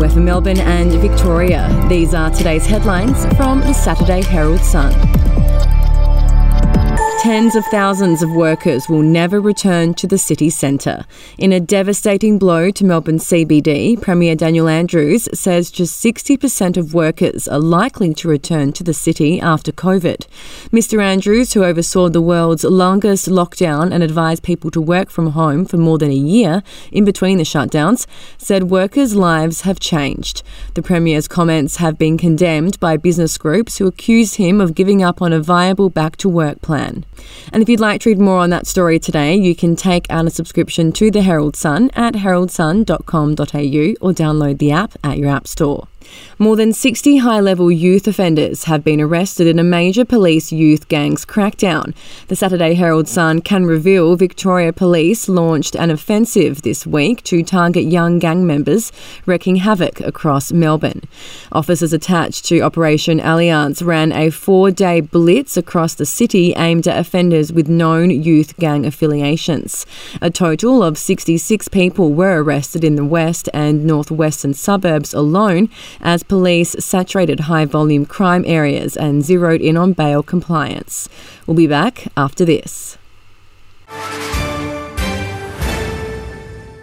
We're for Melbourne and Victoria. These are today's headlines from the Saturday Herald Sun. Tens of thousands of workers will never return to the city centre. In a devastating blow to Melbourne CBD, Premier Daniel Andrews says just 60% of workers are likely to return to the city after COVID. Mr Andrews, who oversaw the world's longest lockdown and advised people to work from home for more than a year in between the shutdowns, said workers' lives have changed. The Premier's comments have been condemned by business groups who accused him of giving up on a viable back to work plan. And if you'd like to read more on that story today, you can take out a subscription to the Herald Sun at heraldsun.com.au or download the app at your app store. More than 60 high level youth offenders have been arrested in a major police youth gangs crackdown. The Saturday Herald Sun can reveal Victoria Police launched an offensive this week to target young gang members, wreaking havoc across Melbourne. Officers attached to Operation Alliance ran a four day blitz across the city aimed at offenders with known youth gang affiliations. A total of 66 people were arrested in the west and northwestern suburbs alone as police saturated high volume crime areas and zeroed in on bail compliance. We'll be back after this.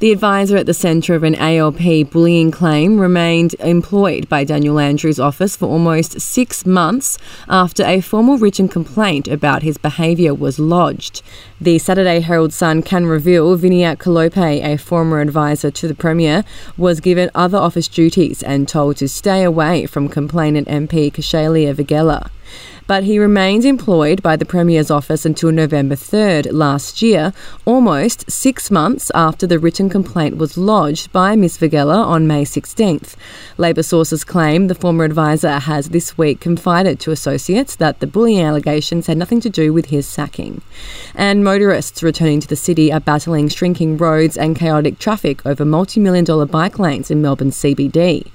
The advisor at the centre of an ALP bullying claim remained employed by Daniel Andrews' office for almost six months after a formal written complaint about his behaviour was lodged. The Saturday Herald Sun can reveal Viniat Kalope, a former advisor to the Premier, was given other office duties and told to stay away from complainant MP Kaushaliya Vaghela but he remained employed by the Premier's office until November 3rd last year, almost six months after the written complaint was lodged by Ms Vaghela on May 16th. Labor sources claim the former advisor has this week confided to associates that the bullying allegations had nothing to do with his sacking. And motorists returning to the city are battling shrinking roads and chaotic traffic over multi million dollar bike lanes in Melbourne CBD.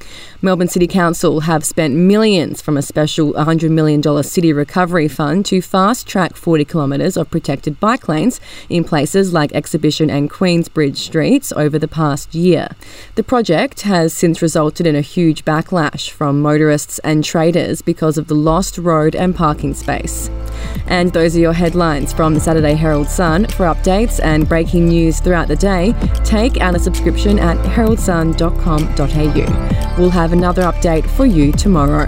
Melbourne City Council have spent millions from a special $100 million City Recovery Fund to fast track 40 kilometres of protected bike lanes in places like Exhibition and Queensbridge streets over the past year. The project has since resulted in a huge backlash from motorists and traders because of the lost road and parking space. And those are your headlines from the Saturday Herald Sun. For updates and breaking news throughout the day, take out a subscription at heraldsun.com.au. We'll have another update for you tomorrow.